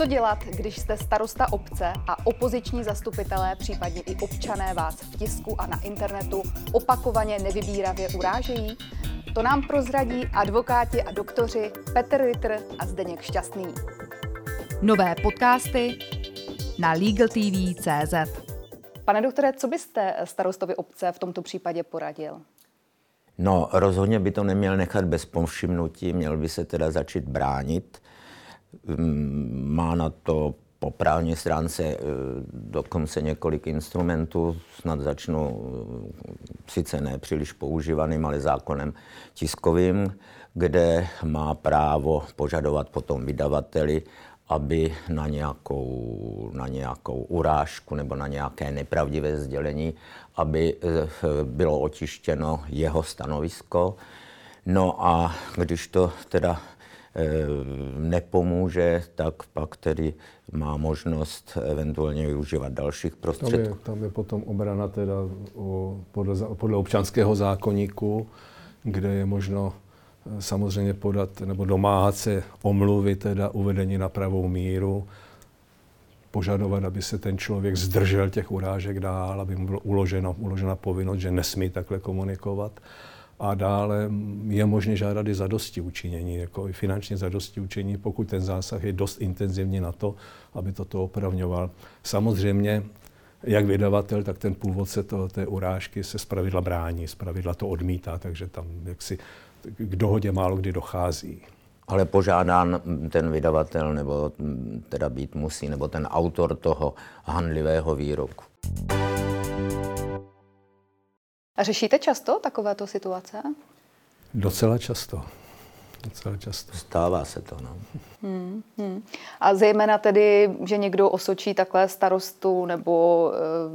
Co dělat, když jste starosta obce a opoziční zastupitelé, případně i občané vás v tisku a na internetu opakovaně nevybíravě urážejí? To nám prozradí advokáti a doktoři Petr Ritter a Zdeněk Šťastný. Nové podcasty na LegalTV.cz Pane doktore, co byste starostovi obce v tomto případě poradil? No, rozhodně by to neměl nechat bez povšimnutí, měl by se teda začít bránit. Mm, má na to po právní stránce e, dokonce několik instrumentů, snad začnu e, sice ne příliš používaným, ale zákonem tiskovým, kde má právo požadovat potom vydavateli, aby na nějakou, na nějakou urážku nebo na nějaké nepravdivé sdělení, aby e, bylo otištěno jeho stanovisko. No a když to teda Eh, nepomůže, tak pak tedy má možnost eventuálně využívat dalších prostředků. Tam je, tam je potom obrana teda o, podle, podle občanského zákoníku, kde je možno eh, samozřejmě podat nebo domáhat se omluvy, teda uvedení na pravou míru, požadovat, aby se ten člověk zdržel těch urážek dál, aby mu bylo uloženo, uložena povinnost, že nesmí takhle komunikovat a dále je možné žádat i zadosti učinění, jako i finančně zadosti učinění, pokud ten zásah je dost intenzivní na to, aby toto opravňoval. Samozřejmě, jak vydavatel, tak ten původce toho, té urážky se zpravidla brání, zpravidla to odmítá, takže tam jaksi k dohodě málo kdy dochází. Ale požádán ten vydavatel, nebo teda být musí, nebo ten autor toho handlivého výroku. A řešíte často takovéto situace? Docela často. Docela často. Stává se to, no. Hmm, hmm. A zejména tedy, že někdo osočí takhle starostu nebo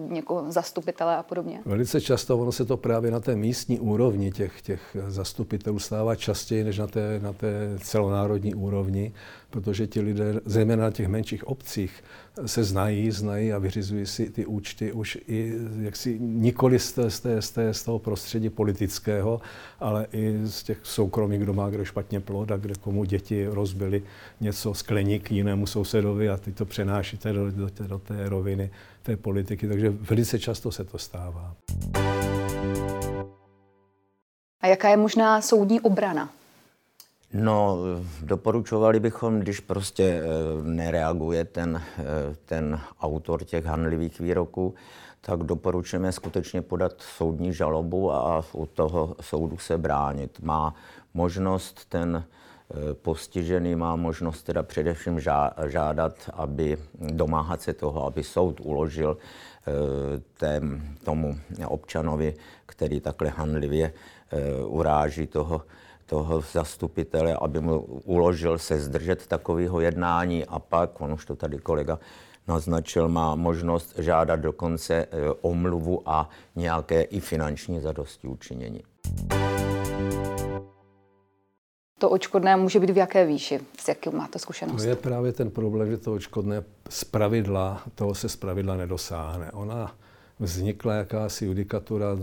e, někoho zastupitele a podobně? Velice často ono se to právě na té místní úrovni těch, těch zastupitelů stává častěji než na té, na té celonárodní úrovni protože ti lidé, zejména na těch menších obcích, se znají, znají a vyřizují si ty účty už i jaksi nikoli z, té, z, té, z, té, z toho prostředí politického, ale i z těch soukromých, kdo má kde špatně plod a kde komu děti rozbili něco skleník jinému sousedovi a ty to přenášíte do, do, té, do té roviny té politiky. Takže velice často se to stává. A jaká je možná soudní obrana No, doporučovali bychom, když prostě eh, nereaguje ten, eh, ten autor těch hanlivých výroků, tak doporučujeme skutečně podat soudní žalobu a u toho soudu se bránit. Má možnost ten eh, postižený má možnost teda především žádat, aby domáhat se toho, aby soud uložil tém, tomu občanovi, který takhle hanlivě uráží toho toho zastupitele, aby mu uložil se zdržet takového jednání a pak, on už to tady kolega naznačil, má možnost žádat dokonce e, omluvu a nějaké i finanční zadosti učinění. To očkodné může být v jaké výši? S jakým máte zkušenost? To je právě ten problém, že to očkodné z pravidla, toho se z pravidla nedosáhne. Ona vznikla jakási judikatura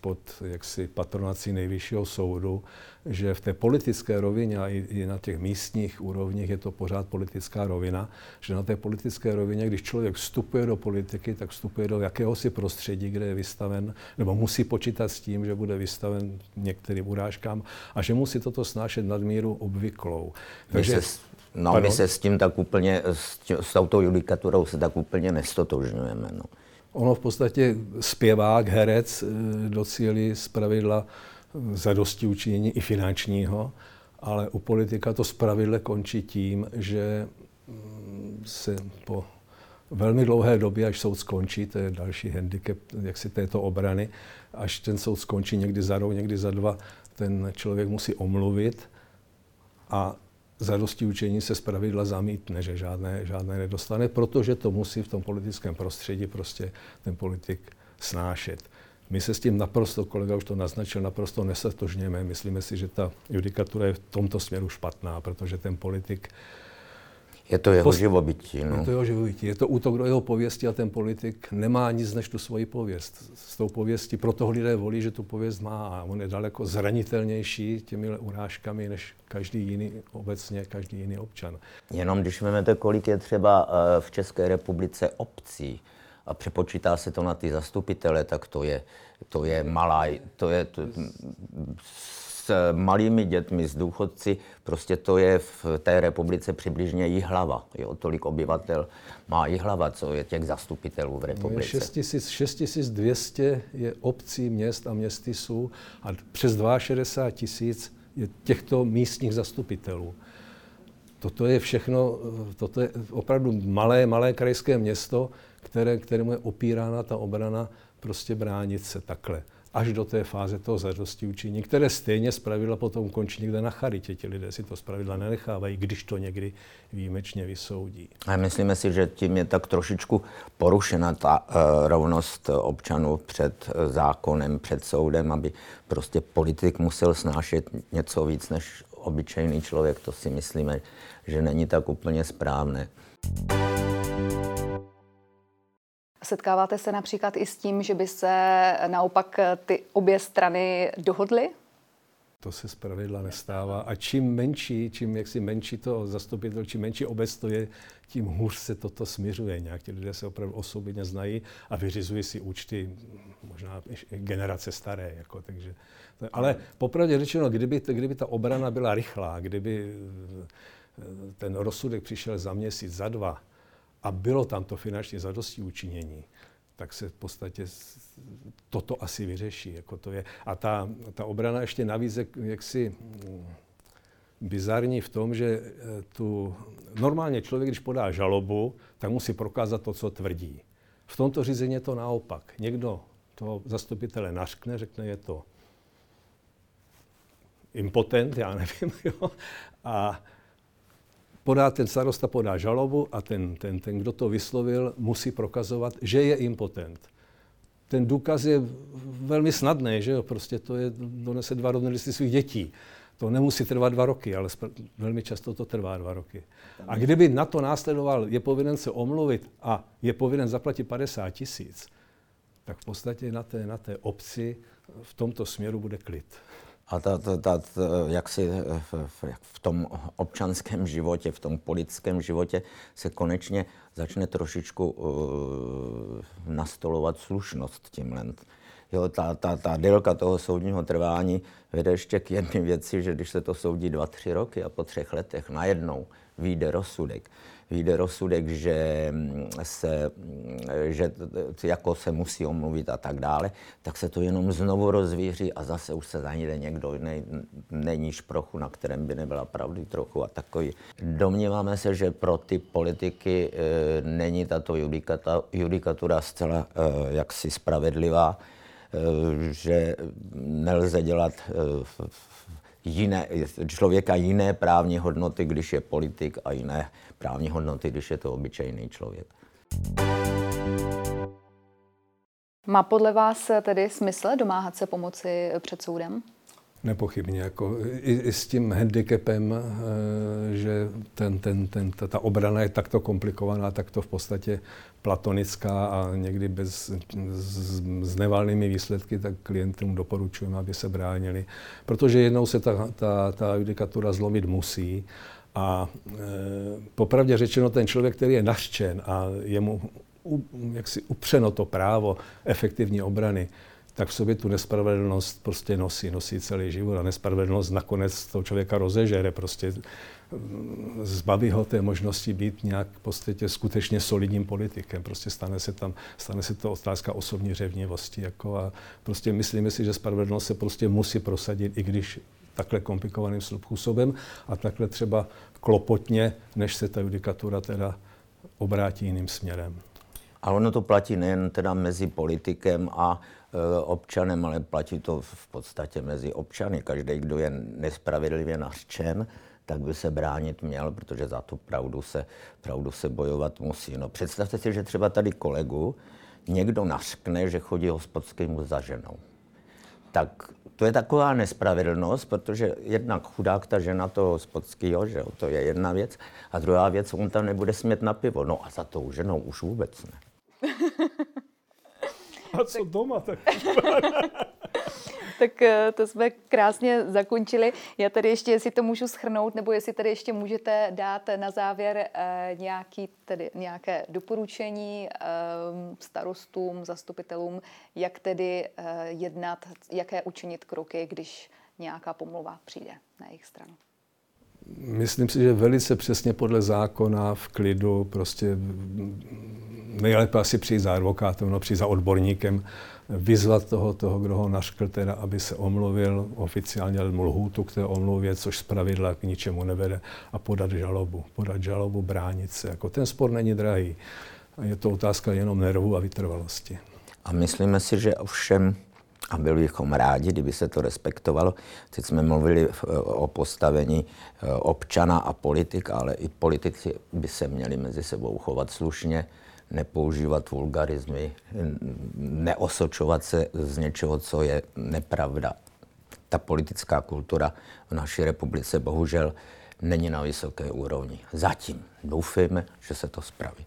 pod jaksi patronací nejvyššího soudu, že v té politické rovině a i na těch místních úrovních je to pořád politická rovina, že na té politické rovině, když člověk vstupuje do politiky, tak vstupuje do jakéhosi prostředí, kde je vystaven, nebo musí počítat s tím, že bude vystaven některým urážkám a že musí toto snášet nadmíru obvyklou. Takže, no, my se s tím tak úplně, s, tím, s touto judikaturou se tak úplně nestotožňujeme. No. Ono v podstatě zpěvák, herec eh, docílí z pravidla zadosti učinění i finančního, ale u politika to zpravidle končí tím, že mm, se po velmi dlouhé době, až soud skončí, to je další handicap si této obrany, až ten soud skončí někdy za rok, někdy za dva, ten člověk musí omluvit a zadosti učení se zpravidla zamítne, že žádné, žádné nedostane, protože to musí v tom politickém prostředí prostě ten politik snášet. My se s tím naprosto, kolega už to naznačil, naprosto nesatožněme. Myslíme si, že ta judikatura je v tomto směru špatná, protože ten politik Je to jeho živobytí. No. Je to jeho živobytí. Je to útok do jeho pověsti a ten politik nemá nic než tu svoji pověst. S tou pověstí proto lidé volí, že tu pověst má a on je daleko zranitelnější těmi urážkami než každý jiný obecně, každý jiný občan. Jenom když vezmete, kolik je třeba eh, v České republice obcí, a přepočítá se to na ty zastupitele, tak to je, to je malá, to je, to, s malými dětmi, s důchodci, prostě to je v té republice přibližně Jihlava. Jo, tolik obyvatel má Jihlava, co je těch zastupitelů v no, republice. 6200 je obcí, měst a městy jsou a přes 62 tisíc je těchto místních zastupitelů. Toto je všechno, toto je opravdu malé, malé krajské město, které, kterému je opírána ta obrana prostě bránit se takhle až do té fáze toho zadosti učení, které stejně zpravidla potom končí někde na charitě. Ti lidé si to zpravidla nenechávají, když to někdy výjimečně vysoudí. A myslíme si, že tím je tak trošičku porušena ta uh, rovnost občanů před uh, zákonem, před soudem, aby prostě politik musel snášet něco víc než obyčejný člověk. To si myslíme, že není tak úplně správné. Setkáváte se například i s tím, že by se naopak ty obě strany dohodly? To se zpravidla nestává. A čím menší, čím jaksi menší to zastupitel, čím menší obec to je, tím hůř se toto směřuje. Nějak ti lidé se opravdu osobně znají a vyřizují si účty možná generace staré. Jako, takže, ale popravdě řečeno, kdyby, kdyby ta obrana byla rychlá, kdyby eh, ten rozsudek přišel za měsíc, za dva, a bylo tam to finanční zadosti učinění, tak se v podstatě toto asi vyřeší. Jako to je. A ta, ta obrana ještě navíc jak, jaksi mm, bizarní v tom, že eh, tu, normálně člověk, když podá žalobu, tak musí prokázat to, co tvrdí. V tomto řízení je to naopak. Někdo toho zastupitele naškne, řekne, je to impotent, já nevím, jo, a podá ten starosta podá žalobu a ten, ten, ten, kdo to vyslovil, musí prokazovat, že je impotent. Ten důkaz je velmi snadný, že jo? Prostě to je, donese dva rodné listy svých dětí. To nemusí trvat dva roky, ale velmi často to trvá dva roky. A kdyby na to následoval, je povinen se omluvit a je povinen zaplatit 50 tisíc, tak v podstatě na té, na té obci v tomto směru bude klid. A ta, ta, ta, ta, jak si v, v tom občanském životě, v tom politickém životě se konečně začne trošičku uh, nastolovat slušnost tímhle. Jo, ta, ta, ta délka toho soudního trvání vede ještě k jedné věci, že když se to soudí dva, tři roky a po třech letech najednou vyjde rozsudek, vyjde rozsudek, že se, že jako se musí omluvit a tak dále, tak se to jenom znovu rozvíří a zase už se zajde někdo jiný, není šprochu, na kterém by nebyla pravdy trochu a takový. Domníváme se, že pro ty politiky e, není tato judikata, judikatura zcela e, jaksi spravedlivá, e, že nelze dělat e, jiné, člověka jiné právní hodnoty, když je politik a jiné právní hodnoty, když je to obyčejný člověk. Má podle vás tedy smysl domáhat se pomoci před soudem? Nepochybně. Jako i, i s tím handicapem, eh, že ten, ten, ten, ta, ta obrana je takto komplikovaná, takto v podstatě platonická a někdy bez, s, s nevalnými výsledky, tak klientům doporučujeme, aby se bránili. Protože jednou se ta, ta, ta judikatura zlomit musí a e, popravdě řečeno, ten člověk, který je naštěn a je mu u, jaksi upřeno to právo efektivní obrany, tak v sobě tu nespravedlnost prostě nosí, nosí celý život a nespravedlnost nakonec toho člověka rozežere, prostě mm, zbaví ho té možnosti být nějak v podstatě skutečně solidním politikem. Prostě stane se tam, stane se to otázka osobní řevnivosti. Jako a prostě myslíme si, že spravedlnost se prostě musí prosadit, i když takhle komplikovaným způsobem a takhle třeba klopotně, než se ta judikatura teda obrátí jiným směrem. A ono to platí nejen teda mezi politikem a občanem, ale platí to v podstatě mezi občany. Každý, kdo je nespravedlivě nařčen, tak by se bránit měl, protože za tu pravdu se, pravdu se bojovat musí. No, představte si, že třeba tady kolegu někdo nařkne, že chodí hospodskýmu za ženou tak to je taková nespravedlnost, protože jednak chudák ta žena toho Spodského, že jo, to je jedna věc, a druhá věc, on tam nebude smět na pivo. No a za tou ženou už vůbec ne. a co doma? Tak... tak eh, to jsme krásně zakončili. Já tady ještě, jestli to můžu schrnout, nebo jestli tady ještě můžete dát na závěr eh, nějaký, tedy nějaké doporučení eh, starostům, zastupitelům, jak tedy jednat, jaké učinit kroky, když nějaká pomluva přijde na jejich stranu. Myslím si, že velice přesně podle zákona, v klidu, prostě nejlépe asi přijít za advokátem, no přijít za odborníkem, vyzvat toho, toho, kdo ho naškl, teda, aby se omluvil, oficiálně mu lhůtu k té omluvě, což z pravidla k ničemu nevede, a podat žalobu. Podat žalobu, bránit se. Jako ten spor není drahý. Je to otázka jenom nervu a vytrvalosti. A myslíme si, že ovšem a byli bychom rádi, kdyby se to respektovalo. Teď jsme mluvili o postavení eh, občana a politika, ale i politici by se měli mezi sebou chovat slušně, nepoužívat vulgarizmy, neosočovat se z něčeho, co je nepravda. Ta politická kultura v naší republice bohužel není na vysoké úrovni. Zatím doufejme, že se to spraví.